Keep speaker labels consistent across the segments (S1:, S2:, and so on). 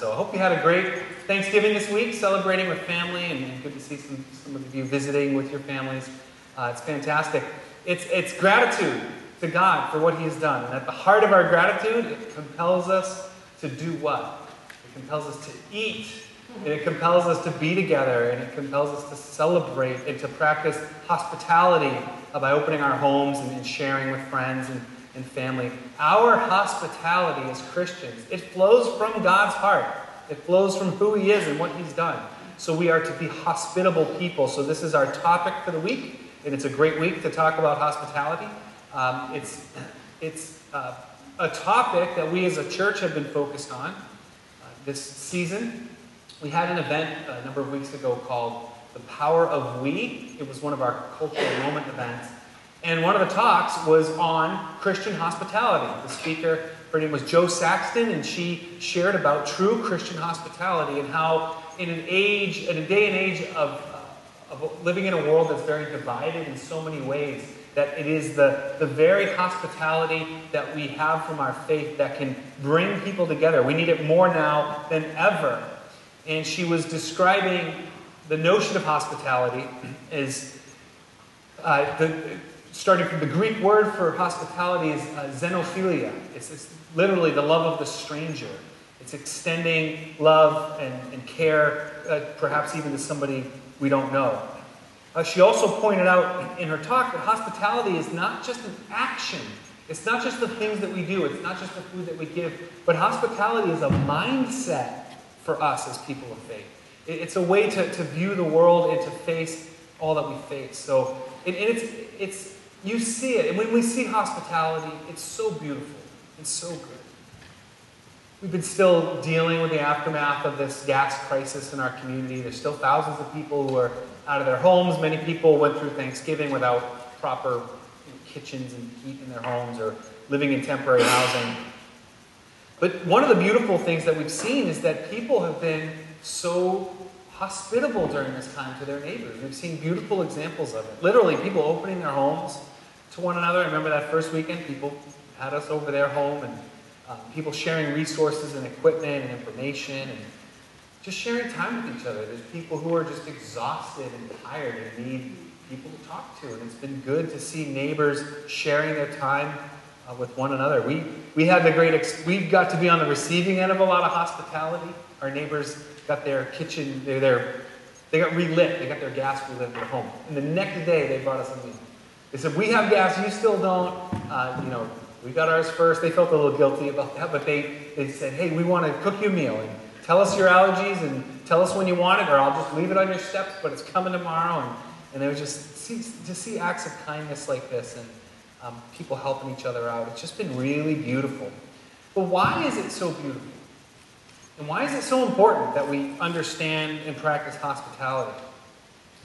S1: So I hope you had a great Thanksgiving this week, celebrating with family, and, good to see some, some of you visiting with your families. Uh, it's fantastic. It's, it's gratitude to God for what He has done. And at the heart of our gratitude, it compels us to do what? It compels us to eat, and it compels us to be together, and it compels us to celebrate and to practice hospitality by opening our homes and, and sharing with friends and and family. Our hospitality as Christians, it flows from God's heart. It flows from who He is and what He's done. So we are to be hospitable people. So this is our topic for the week, and it's a great week to talk about hospitality. Um, it's it's uh, a topic that we as a church have been focused on uh, this season. We had an event a number of weeks ago called The Power of We. It was one of our cultural moment events. And one of the talks was on Christian hospitality. The speaker, her name was Jo Saxton, and she shared about true Christian hospitality and how, in an age, in a day and age of, of living in a world that's very divided in so many ways, that it is the, the very hospitality that we have from our faith that can bring people together. We need it more now than ever. And she was describing the notion of hospitality as uh, the, starting from the Greek word for hospitality is uh, xenophilia. It's, it's, literally the love of the stranger. It's extending love and, and care, uh, perhaps even to somebody we don't know. Uh, she also pointed out in her talk that hospitality is not just an action. It's not just the things that we do. It's not just the food that we give. But hospitality is a mindset for us as people of faith. It, it's a way to, to view the world and to face all that we face. So, and, and it's, it's you see it. And when we see hospitality, it's so beautiful and so good. We've been still dealing with the aftermath of this gas crisis in our community. There's still thousands of people who are out of their homes. Many people went through Thanksgiving without proper you know, kitchens and heat in their homes or living in temporary housing. But one of the beautiful things that we've seen is that people have been so hospitable during this time to their neighbors. We've seen beautiful examples of it. Literally, people opening their homes to one another. I remember that first weekend, people had us over their home and um, people sharing resources and equipment and information and just sharing time with each other. There's people who are just exhausted and tired and need people to talk to. And it's been good to see neighbors sharing their time uh, with one another. We, we had the great, ex- we got to be on the receiving end of a lot of hospitality. Our neighbors got their kitchen, they their, they got relit, they got their gas relit their home. And the next day, they brought us a meal. They said, We have gas, you still don't. Uh, you know, we got ours first. They felt a little guilty about that, but they, they said, Hey, we want to cook you a meal and tell us your allergies and tell us when you want it, or I'll just leave it on your steps, but it's coming tomorrow. And, and they would just see, to see acts of kindness like this and um, people helping each other out. It's just been really beautiful. But why is it so beautiful? And why is it so important that we understand and practice hospitality?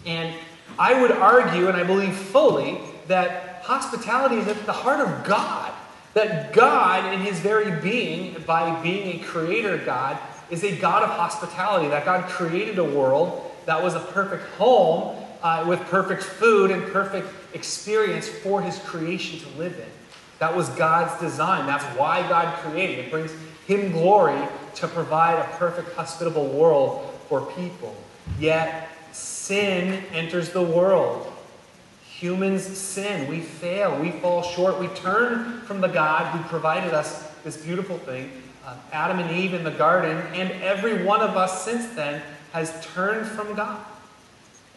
S1: And I would argue, and I believe fully, that hospitality is at the heart of God. That God, in his very being, by being a creator God, is a God of hospitality. That God created a world that was a perfect home uh, with perfect food and perfect experience for his creation to live in. That was God's design. That's why God created. It brings him glory to provide a perfect, hospitable world for people. Yet, sin enters the world. Humans sin. We fail. We fall short. We turn from the God who provided us this beautiful thing. Uh, Adam and Eve in the garden, and every one of us since then has turned from God.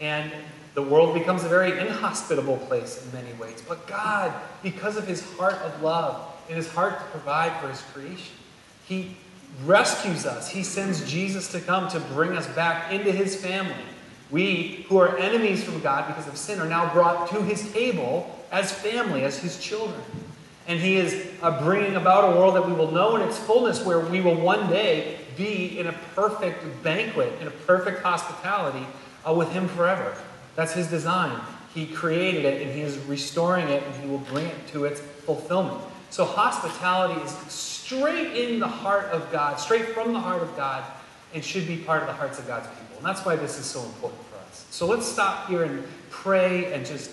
S1: And the world becomes a very inhospitable place in many ways. But God, because of his heart of love and his heart to provide for his creation, he rescues us. He sends Jesus to come to bring us back into his family. We, who are enemies from God because of sin, are now brought to his table as family, as his children. And he is uh, bringing about a world that we will know in its fullness, where we will one day be in a perfect banquet, in a perfect hospitality uh, with him forever. That's his design. He created it, and he is restoring it, and he will bring it to its fulfillment. So, hospitality is straight in the heart of God, straight from the heart of God, and should be part of the hearts of God's people. And that's why this is so important for us. So let's stop here and pray and just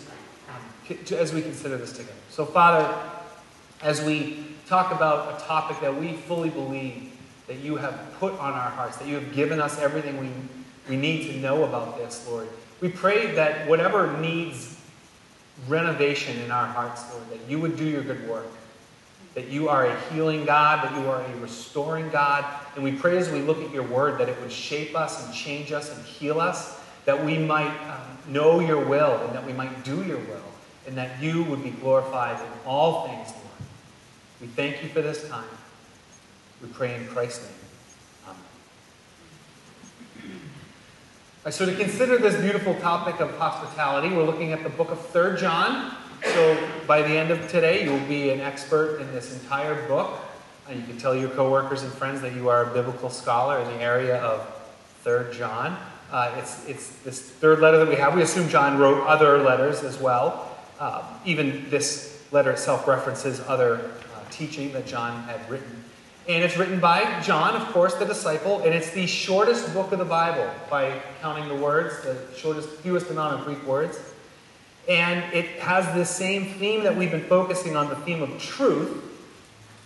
S1: um, as we consider this together. So, Father, as we talk about a topic that we fully believe that you have put on our hearts, that you have given us everything we, we need to know about this, Lord. We pray that whatever needs renovation in our hearts, Lord, that you would do your good work, that you are a healing God, that you are a restoring God. And we pray as we look at your word that it would shape us and change us and heal us, that we might um, know your will and that we might do your will, and that you would be glorified in all things, Lord. We thank you for this time. We pray in Christ's name. Amen. So, to consider this beautiful topic of hospitality, we're looking at the book of 3 John. So, by the end of today, you will be an expert in this entire book. And you can tell your coworkers and friends that you are a biblical scholar in the area of 3rd John. Uh, it's, it's this third letter that we have. We assume John wrote other letters as well. Uh, even this letter itself references other uh, teaching that John had written. And it's written by John, of course, the disciple, and it's the shortest book of the Bible by counting the words, the shortest, fewest amount of Greek words. And it has this same theme that we've been focusing on the theme of truth.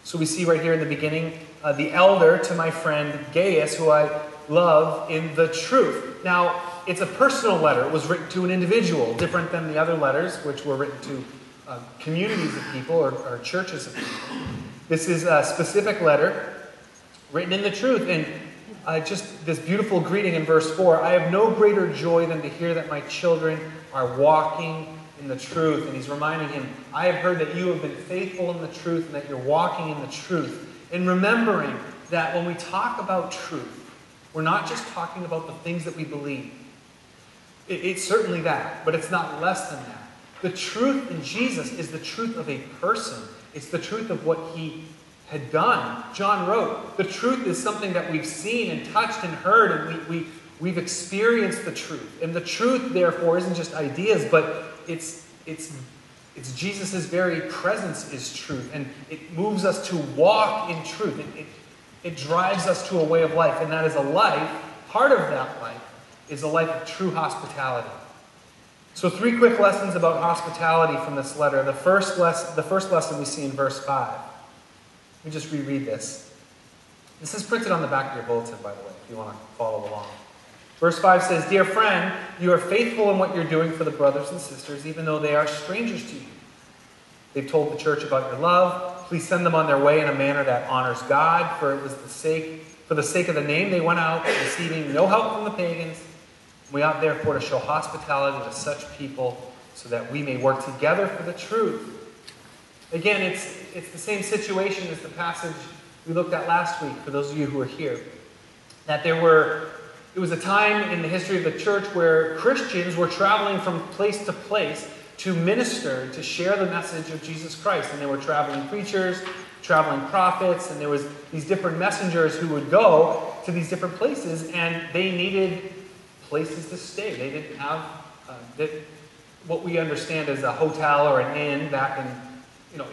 S1: So we see right here in the beginning uh, the elder to my friend Gaius, who I love in the truth. Now, it's a personal letter. It was written to an individual, different than the other letters, which were written to uh, communities of people or, or churches of people. This is a specific letter written in the truth. And uh, just this beautiful greeting in verse 4 I have no greater joy than to hear that my children are walking in the truth. And he's reminding him, I have heard that you have been faithful in the truth and that you're walking in the truth. And remembering that when we talk about truth, we're not just talking about the things that we believe. It, it's certainly that, but it's not less than that. The truth in Jesus is the truth of a person it's the truth of what he had done. John wrote, the truth is something that we've seen and touched and heard, and we, we, we've experienced the truth. And the truth, therefore, isn't just ideas, but it's, it's, it's Jesus' very presence is truth. And it moves us to walk in truth. It, it, it drives us to a way of life. And that is a life, part of that life, is a life of true hospitality. So, three quick lessons about hospitality from this letter. The first, les- the first lesson we see in verse 5. Let me just reread this. This is printed on the back of your bulletin, by the way, if you want to follow along. Verse 5 says, Dear friend, you are faithful in what you're doing for the brothers and sisters, even though they are strangers to you. They've told the church about your love. Please send them on their way in a manner that honors God, for it was the sake, for the sake of the name they went out, receiving no help from the pagans we ought therefore to show hospitality to such people so that we may work together for the truth. Again, it's, it's the same situation as the passage we looked at last week, for those of you who are here. That there were, it was a time in the history of the church where Christians were traveling from place to place to minister, to share the message of Jesus Christ. And there were traveling preachers, traveling prophets, and there was these different messengers who would go to these different places, and they needed places to stay. They didn't have uh, that, what we understand as a hotel or an inn back in, you know,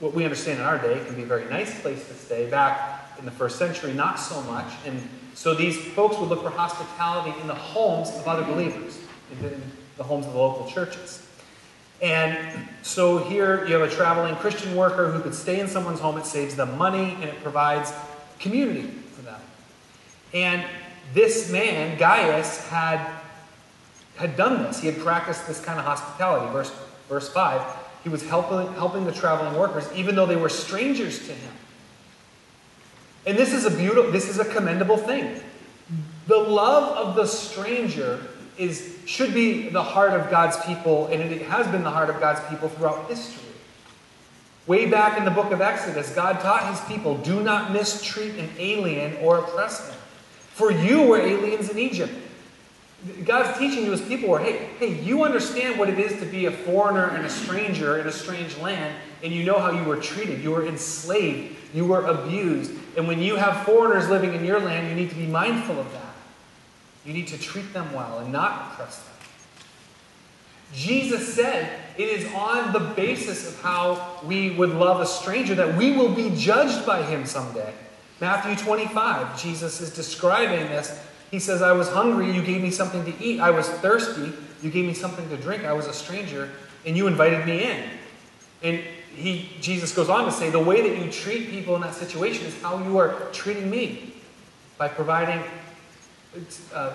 S1: what we understand in our day can be a very nice place to stay. Back in the first century, not so much. And so these folks would look for hospitality in the homes of other believers, in the homes of the local churches. And so here you have a traveling Christian worker who could stay in someone's home. It saves them money and it provides community for them. And this man, Gaius, had, had done this. He had practiced this kind of hospitality. Verse, verse 5 he was helping, helping the traveling workers, even though they were strangers to him. And this is a beautiful, this is a commendable thing. The love of the stranger is, should be the heart of God's people, and it has been the heart of God's people throughout history. Way back in the book of Exodus, God taught his people do not mistreat an alien or oppress him. For you were aliens in Egypt. God's teaching to his people were, hey, hey, you understand what it is to be a foreigner and a stranger in a strange land, and you know how you were treated. You were enslaved, you were abused. And when you have foreigners living in your land, you need to be mindful of that. You need to treat them well and not oppress them. Jesus said it is on the basis of how we would love a stranger that we will be judged by him someday. Matthew 25, Jesus is describing this. He says, I was hungry, you gave me something to eat. I was thirsty, you gave me something to drink. I was a stranger, and you invited me in. And he, Jesus goes on to say, the way that you treat people in that situation is how you are treating me by providing uh,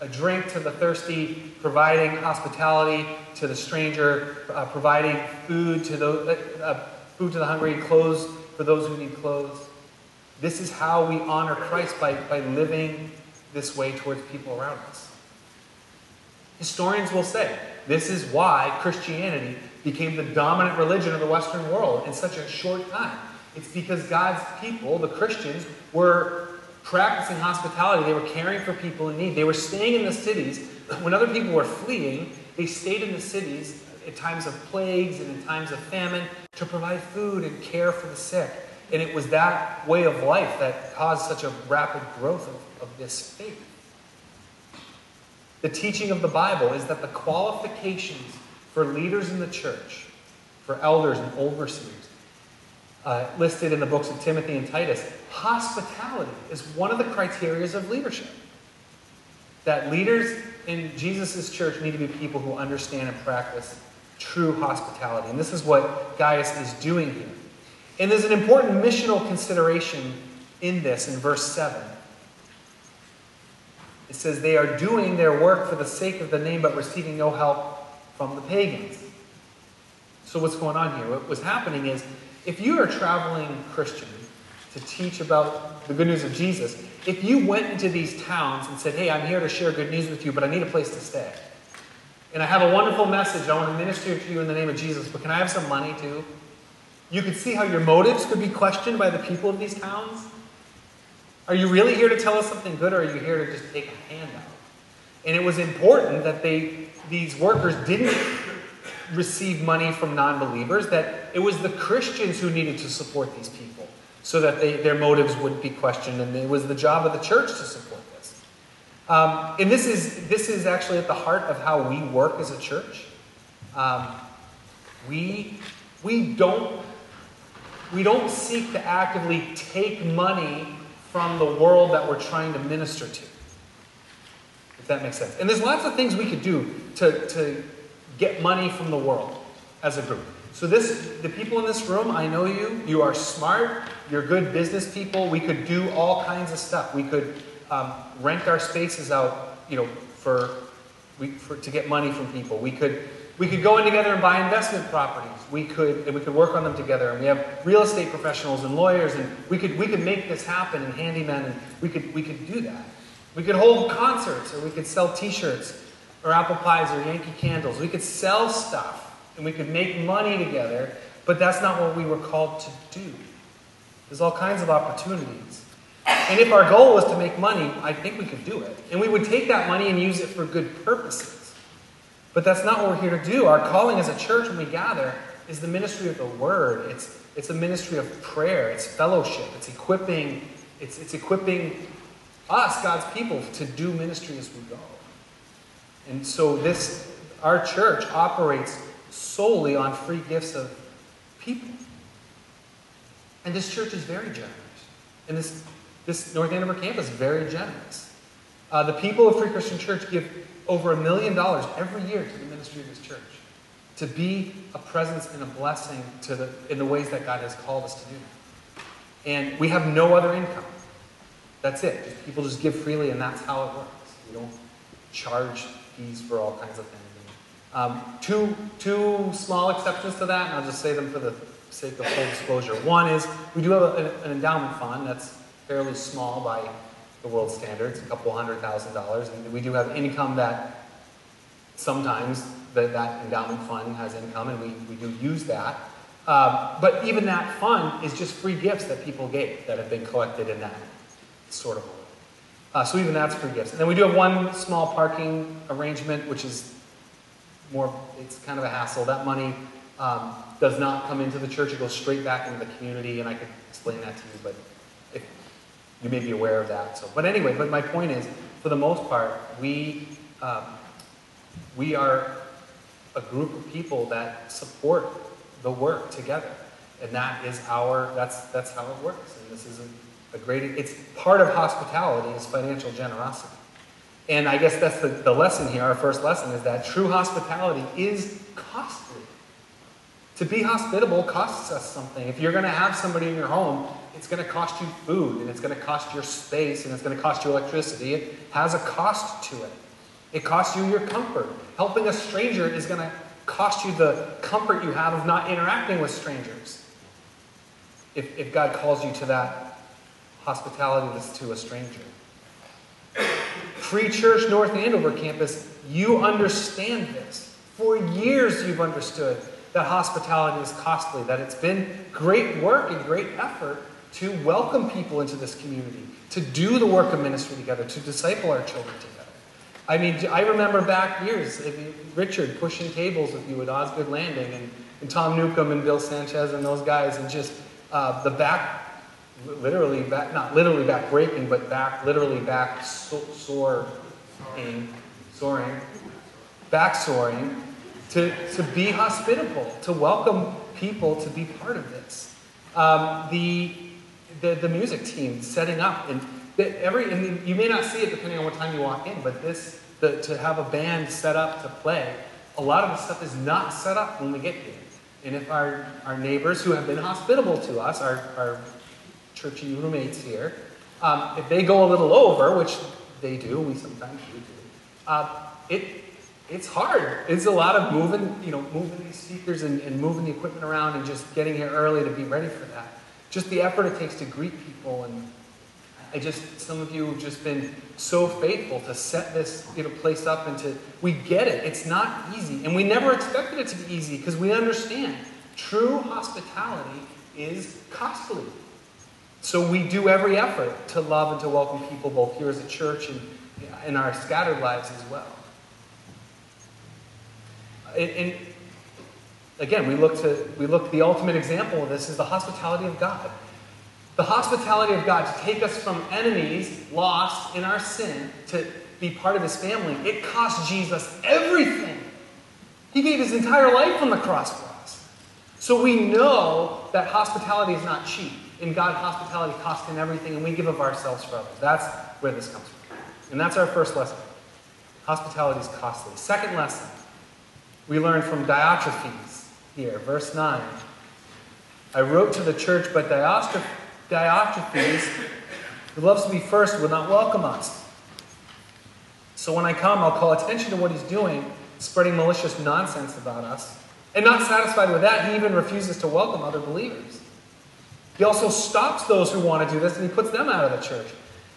S1: a drink to the thirsty, providing hospitality to the stranger, uh, providing food to the uh, food to the hungry, clothes for those who need clothes. This is how we honor Christ by, by living this way towards people around us. Historians will say this is why Christianity became the dominant religion of the Western world in such a short time. It's because God's people, the Christians, were practicing hospitality. They were caring for people in need. They were staying in the cities. When other people were fleeing, they stayed in the cities at times of plagues and in times of famine to provide food and care for the sick. And it was that way of life that caused such a rapid growth of, of this faith. The teaching of the Bible is that the qualifications for leaders in the church, for elders and overseers, uh, listed in the books of Timothy and Titus, hospitality is one of the criteria of leadership. That leaders in Jesus' church need to be people who understand and practice true hospitality. And this is what Gaius is doing here. And there's an important missional consideration in this in verse 7. It says, They are doing their work for the sake of the name, but receiving no help from the pagans. So, what's going on here? What was happening is if you are a traveling Christian to teach about the good news of Jesus, if you went into these towns and said, Hey, I'm here to share good news with you, but I need a place to stay. And I have a wonderful message. I want to minister to you in the name of Jesus, but can I have some money too? You could see how your motives could be questioned by the people of these towns. Are you really here to tell us something good, or are you here to just take a handout? And it was important that they, these workers didn't receive money from non believers, that it was the Christians who needed to support these people so that they, their motives wouldn't be questioned, and it was the job of the church to support this. Um, and this is, this is actually at the heart of how we work as a church. Um, we, we, don't, we don't seek to actively take money from the world that we're trying to minister to. If that makes sense. And there's lots of things we could do to, to get money from the world as a group. So this the people in this room, I know you. You are smart. You're good business people. We could do all kinds of stuff. We could um, rent our spaces out, you know, for, we, for to get money from people. We could we could go in together and buy investment properties. We could and we could work on them together. And we have real estate professionals and lawyers, and we could we could make this happen. And handymen, and we could we could do that. We could hold concerts, or we could sell T-shirts, or apple pies, or Yankee candles. We could sell stuff and we could make money together, but that's not what we were called to do. There's all kinds of opportunities. And if our goal was to make money, I think we could do it. And we would take that money and use it for good purposes. But that's not what we're here to do. Our calling as a church when we gather is the ministry of the word. It's, it's a ministry of prayer. It's fellowship. It's equipping, it's, it's equipping us, God's people, to do ministry as we go. And so this our church operates solely on free gifts of people. And this church is very generous. And this, this North Andover campus is very generous. Uh, the people of Free Christian Church give over a million dollars every year to the ministry of this church to be a presence and a blessing to the, in the ways that God has called us to do. And we have no other income. That's it. Just, people just give freely, and that's how it works. We don't charge fees for all kinds of things. Um, two, two small exceptions to that, and I'll just say them for the sake of full disclosure. One is we do have a, an endowment fund that's fairly small by the world standards, a couple hundred thousand dollars, and we do have income that sometimes that, that endowment fund has income, and we, we do use that. Um, but even that fund is just free gifts that people gave that have been collected in that sort of way. Uh, so even that's free gifts. And then we do have one small parking arrangement, which is more, it's kind of a hassle. That money um, does not come into the church, it goes straight back into the community, and I could explain that to you, but you may be aware of that. So, but anyway, but my point is, for the most part, we, um, we are a group of people that support the work together. And that is our, that's, that's how it works. And this is a, a great, it's part of hospitality is financial generosity. And I guess that's the, the lesson here, our first lesson, is that true hospitality is costly. To be hospitable costs us something. If you're going to have somebody in your home, it's going to cost you food, and it's going to cost your space, and it's going to cost you electricity. It has a cost to it. It costs you your comfort. Helping a stranger is going to cost you the comfort you have of not interacting with strangers. If, if God calls you to that hospitality to a stranger. Free church North Andover campus, you understand this. For years, you've understood that hospitality is costly, that it's been great work and great effort to welcome people into this community, to do the work of ministry together, to disciple our children together. I mean, I remember back years, Richard pushing tables with you at Osgood Landing, and, and Tom Newcomb and Bill Sanchez and those guys, and just uh, the back, literally back, not literally back breaking, but back, literally back so, soaring, soaring, back soaring, to, to be hospitable, to welcome people to be part of this. Um, the, the, the music team setting up, and every, and you may not see it depending on what time you walk in, but this, the, to have a band set up to play, a lot of the stuff is not set up when we get here. And if our, our neighbors who have been hospitable to us, our, our churchy roommates here, um, if they go a little over, which they do, we sometimes do, uh, it, it's hard. It's a lot of moving, you know, moving these speakers and, and moving the equipment around and just getting here early to be ready for that. Just the effort it takes to greet people and I just, some of you have just been so faithful to set this you know, place up and to, we get it. It's not easy. And we never expected it to be easy because we understand true hospitality is costly. So we do every effort to love and to welcome people both here as a church and in our scattered lives as well. And, and again, we look to we look the ultimate example of this is the hospitality of God. The hospitality of God to take us from enemies, lost in our sin, to be part of his family. It cost Jesus everything. He gave his entire life on the cross for us. So we know that hospitality is not cheap. In God, hospitality costs him everything, and we give of ourselves for others. That's where this comes from. And that's our first lesson. Hospitality is costly. Second lesson we learn from Diotrephes here, verse 9. I wrote to the church, but Diotrephes, who loves to be first, will not welcome us. So when I come, I'll call attention to what he's doing, spreading malicious nonsense about us. And not satisfied with that, he even refuses to welcome other believers. He also stops those who want to do this and he puts them out of the church.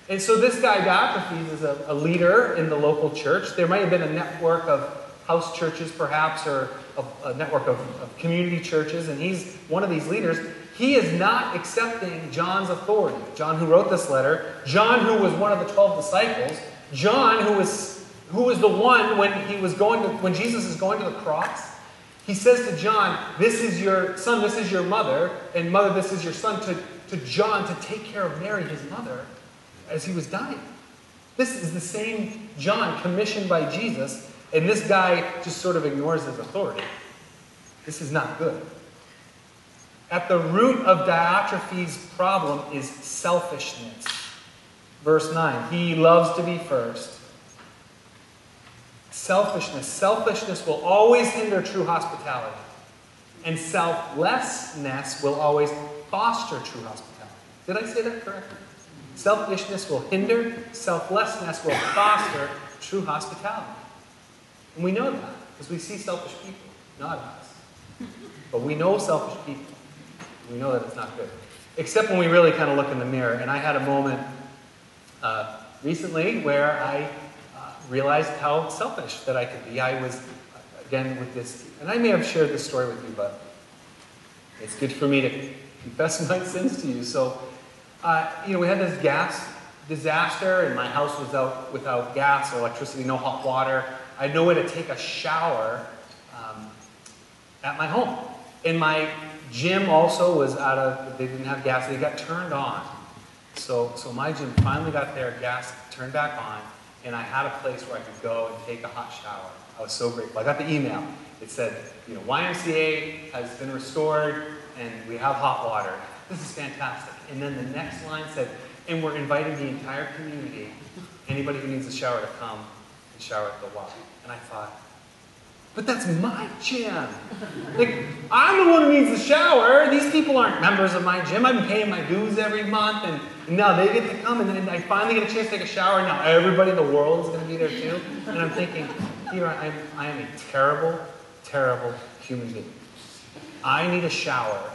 S1: And so this guy, Diotrephes, is a, a leader in the local church. There might have been a network of house churches, perhaps, or a, a network of, of community churches, and he's one of these leaders. He is not accepting John's authority. John, who wrote this letter, John, who was one of the 12 disciples, John, who was, who was the one when he was going to, when Jesus is going to the cross, he says to John, This is your son, this is your mother, and mother, this is your son, to, to John to take care of Mary, his mother, as he was dying. This is the same John commissioned by Jesus and this guy just sort of ignores his authority. This is not good. At the root of Diotrephes' problem is selfishness. Verse 9 He loves to be first. Selfishness. Selfishness will always hinder true hospitality. And selflessness will always foster true hospitality. Did I say that correctly? Selfishness will hinder, selflessness will foster true hospitality. And we know that because we see selfish people, not us. But we know selfish people. We know that it's not good. Except when we really kind of look in the mirror. And I had a moment uh, recently where I uh, realized how selfish that I could be. I was, again, with this, and I may have shared this story with you, but it's good for me to confess my sins to you. So, uh, you know, we had this gas disaster, and my house was out without gas or electricity, no hot water. I know where to take a shower um, at my home. And my gym also was out of, they didn't have gas, they got turned on. So, so my gym finally got their gas turned back on, and I had a place where I could go and take a hot shower. I was so grateful. I got the email. It said, you know, YMCA has been restored, and we have hot water. This is fantastic. And then the next line said, and we're inviting the entire community, anybody who needs a shower to come and shower at the Y. And I thought, But that's my gym. Like, I'm the one who needs the shower. These people aren't members of my gym. I've been paying my dues every month, and now they get to come, and then I finally get a chance to take a shower, and now everybody in the world is going to be there too. And I'm thinking, here I am, I am a terrible, terrible human being. I need a shower,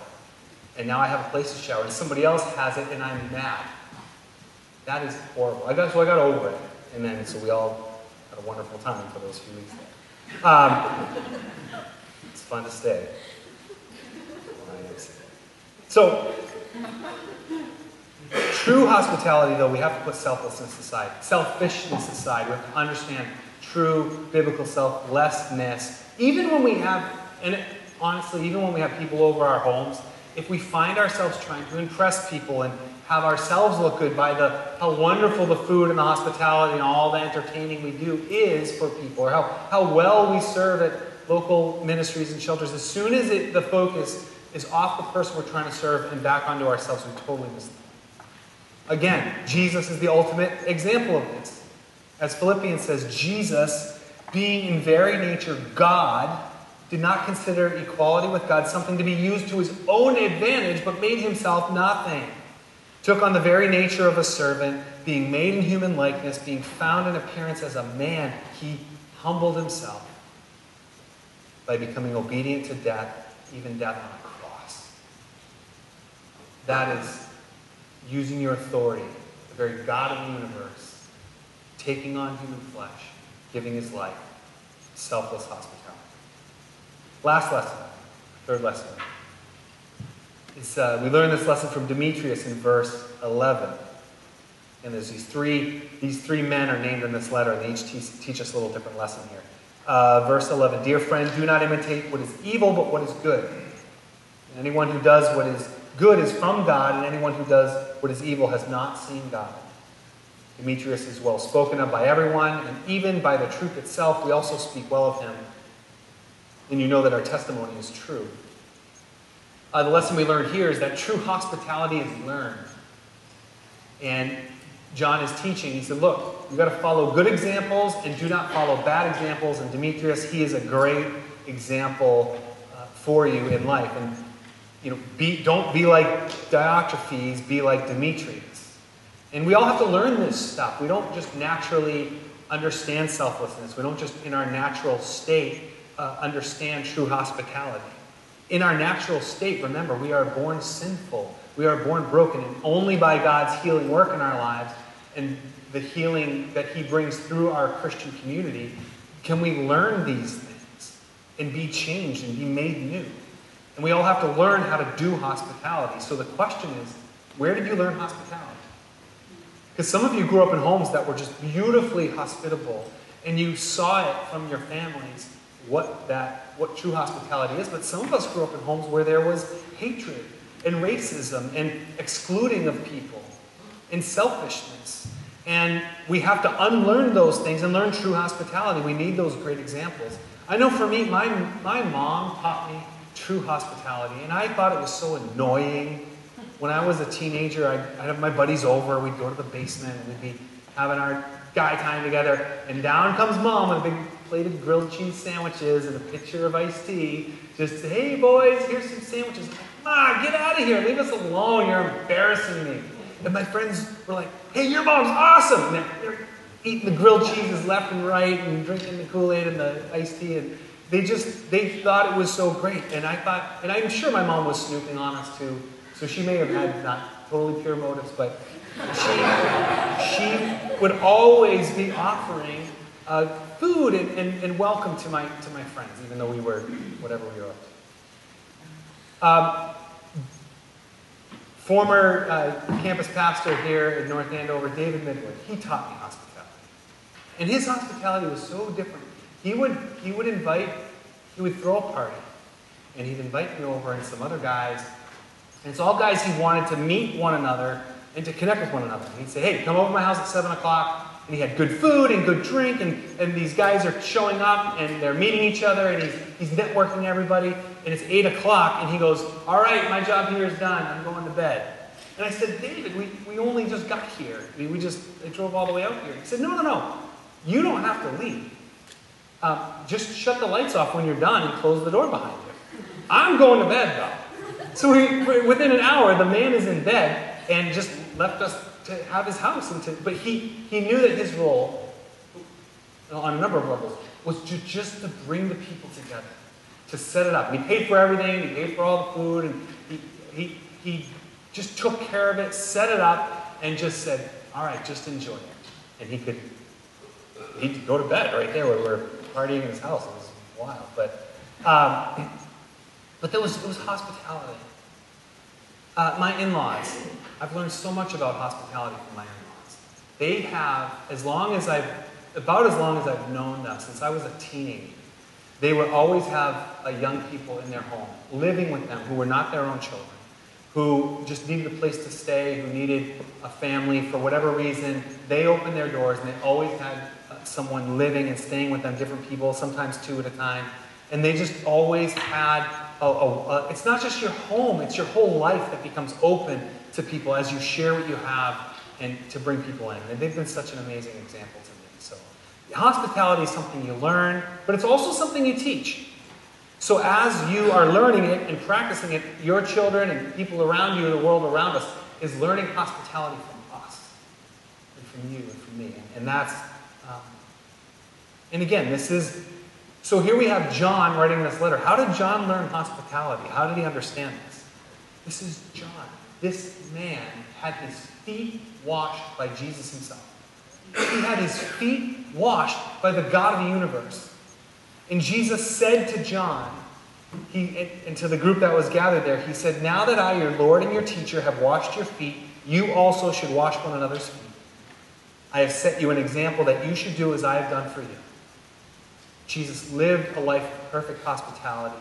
S1: and now I have a place to shower, and somebody else has it, and I'm mad. That is horrible. I got, so I got over it, and then so we all a wonderful time for those few weeks there. Um, it's fun to stay. So, true hospitality, though, we have to put selflessness aside, selfishness aside. We have to understand true biblical selflessness. Even when we have, and honestly, even when we have people over our homes, if we find ourselves trying to impress people and have ourselves look good by the how wonderful the food and the hospitality and all the entertaining we do is for people, or how, how well we serve at local ministries and shelters. As soon as it, the focus is off the person we're trying to serve and back onto ourselves, we totally miss them. Again, Jesus is the ultimate example of this. As Philippians says, Jesus, being in very nature God, did not consider equality with God something to be used to his own advantage, but made himself nothing took on the very nature of a servant, being made in human likeness, being found in appearance as a man, he humbled himself by becoming obedient to death, even death on a cross. That is using your authority, the very God of the universe, taking on human flesh, giving his life, selfless hospitality. Last lesson, third lesson. Uh, we learn this lesson from Demetrius in verse 11. And there's these three, these three men are named in this letter, and they each teach, teach us a little different lesson here. Uh, verse 11 Dear friend, do not imitate what is evil, but what is good. Anyone who does what is good is from God, and anyone who does what is evil has not seen God. Demetrius is well spoken of by everyone, and even by the truth itself, we also speak well of him. And you know that our testimony is true. Uh, the lesson we learned here is that true hospitality is learned. And John is teaching. He said, Look, you've got to follow good examples and do not follow bad examples. And Demetrius, he is a great example uh, for you in life. And you know, be, don't be like Diotrephes, be like Demetrius. And we all have to learn this stuff. We don't just naturally understand selflessness. We don't just, in our natural state, uh, understand true hospitality. In our natural state, remember, we are born sinful. We are born broken, and only by God's healing work in our lives and the healing that He brings through our Christian community can we learn these things and be changed and be made new. And we all have to learn how to do hospitality. So the question is where did you learn hospitality? Because some of you grew up in homes that were just beautifully hospitable, and you saw it from your families what that what true hospitality is, but some of us grew up in homes where there was hatred and racism and excluding of people and selfishness. And we have to unlearn those things and learn true hospitality. We need those great examples. I know for me, my, my mom taught me true hospitality, and I thought it was so annoying. When I was a teenager, I'd, I'd have my buddies over, we'd go to the basement, and we'd be having our guy time together, and down comes mom with a big plate of grilled cheese sandwiches and a pitcher of iced tea. Just, hey boys, here's some sandwiches. Ah, get out of here. Leave us alone. You're embarrassing me. And my friends were like, hey, your mom's awesome. And they're eating the grilled cheeses left and right and drinking the Kool-Aid and the iced tea. And they just, they thought it was so great. And I thought, and I'm sure my mom was snooping on us too. So she may have had not totally pure motives, but she, she would always be offering uh, food and, and, and, welcome to my, to my friends, even though we were whatever we were. Um, former uh, campus pastor here at North Andover, David Midwood, he taught me hospitality. And his hospitality was so different. He would, he would invite, he would throw a party, and he'd invite me over and some other guys. And it's all guys he wanted to meet one another and to connect with one another. And He'd say, hey, come over to my house at 7 o'clock and he had good food and good drink, and, and these guys are showing up and they're meeting each other, and he's, he's networking everybody, and it's 8 o'clock, and he goes, All right, my job here is done. I'm going to bed. And I said, David, we, we only just got here. We, we just I drove all the way out here. He said, No, no, no. You don't have to leave. um, just shut the lights off when you're done and close the door behind you. I'm going to bed, though. So we, within an hour, the man is in bed and just left us to have his house. And to, but he, he knew that his role, on a number of levels, was to just to bring the people together, to set it up. And he paid for everything, he paid for all the food, and he, he, he just took care of it, set it up, and just said, all right, just enjoy it. And he could, he could go to bed right there where we're partying in his house. It was wild. But, um, but there was, it was hospitality. Uh, my in-laws, I've learned so much about hospitality from my in-laws. They have, as long as I've, about as long as I've known them, since I was a teenager, they would always have young people in their home, living with them, who were not their own children, who just needed a place to stay, who needed a family for whatever reason. They opened their doors and they always had uh, someone living and staying with them, different people, sometimes two at a time. And they just always had a, a, a, it's not just your home, it's your whole life that becomes open to people as you share what you have and to bring people in. And they've been such an amazing example to me. So hospitality is something you learn, but it's also something you teach. So as you are learning it and practicing it, your children and people around you, the world around us, is learning hospitality from us and from you and from me. And that's, um, and again, this is so here we have John writing this letter. How did John learn hospitality? How did he understand this? This is John. This man had his feet washed by Jesus himself. He had his feet washed by the God of the universe. And Jesus said to John, he, and to the group that was gathered there, he said, Now that I, your Lord and your teacher, have washed your feet, you also should wash one another's feet. I have set you an example that you should do as I have done for you. Jesus lived a life of perfect hospitality.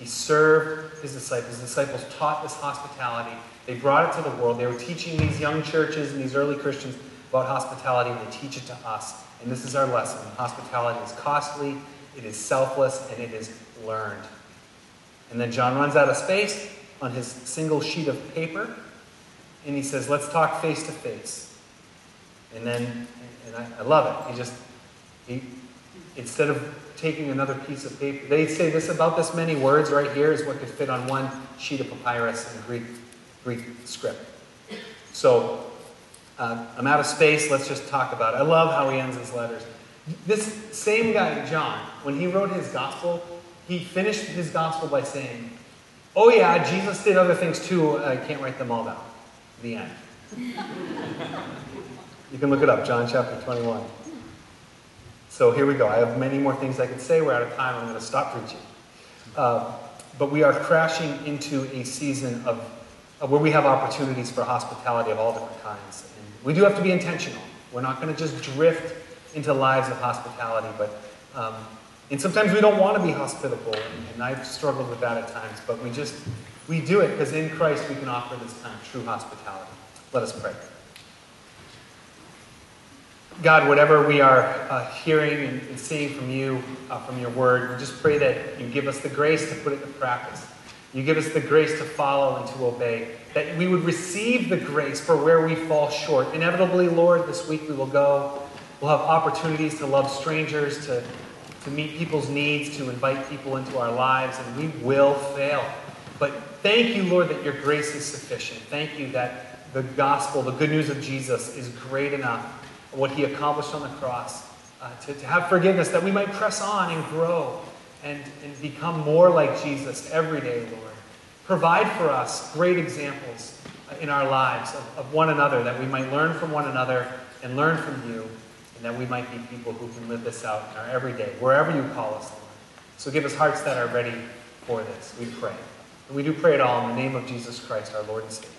S1: He served his disciples. His disciples taught this hospitality. They brought it to the world. They were teaching these young churches and these early Christians about hospitality, and they teach it to us. And this is our lesson. Hospitality is costly, it is selfless, and it is learned. And then John runs out of space on his single sheet of paper, and he says, Let's talk face to face. And then, and I, I love it. He just, he, instead of taking another piece of paper. They say this about this many words right here is what could fit on one sheet of papyrus in Greek, Greek script. So uh, I'm out of space. Let's just talk about it. I love how he ends his letters. This same guy, John, when he wrote his gospel, he finished his gospel by saying, Oh, yeah, Jesus did other things too. I can't write them all down. The end. you can look it up, John chapter 21. So here we go. I have many more things I could say. We're out of time. I'm going to stop preaching. Uh, but we are crashing into a season of, of, where we have opportunities for hospitality of all different kinds. And we do have to be intentional. We're not going to just drift into lives of hospitality, but um, and sometimes we don't want to be hospitable, and, and I've struggled with that at times. But we just we do it because in Christ we can offer this kind of true hospitality. Let us pray. God, whatever we are uh, hearing and, and, seeing from you, uh, from your word, we just pray that you give us the grace to put it to practice. You give us the grace to follow and to obey. That we would receive the grace for where we fall short. Inevitably, Lord, this week we will go. We'll have opportunities to love strangers, to, to meet people's needs, to invite people into our lives, and we will fail. But thank you, Lord, that your grace is sufficient. Thank you that the gospel, the good news of Jesus, is great enough what he accomplished on the cross, uh, to, to have forgiveness, that we might press on and grow and, and become more like Jesus every day, Lord. Provide for us great examples uh, in our lives of, of one another, that we might learn from one another and learn from you, and that we might be people who can live this out in our everyday, wherever you call us, Lord. So give us hearts that are ready for this, we pray. And we do pray it all in the name of Jesus Christ, our Lord and Savior.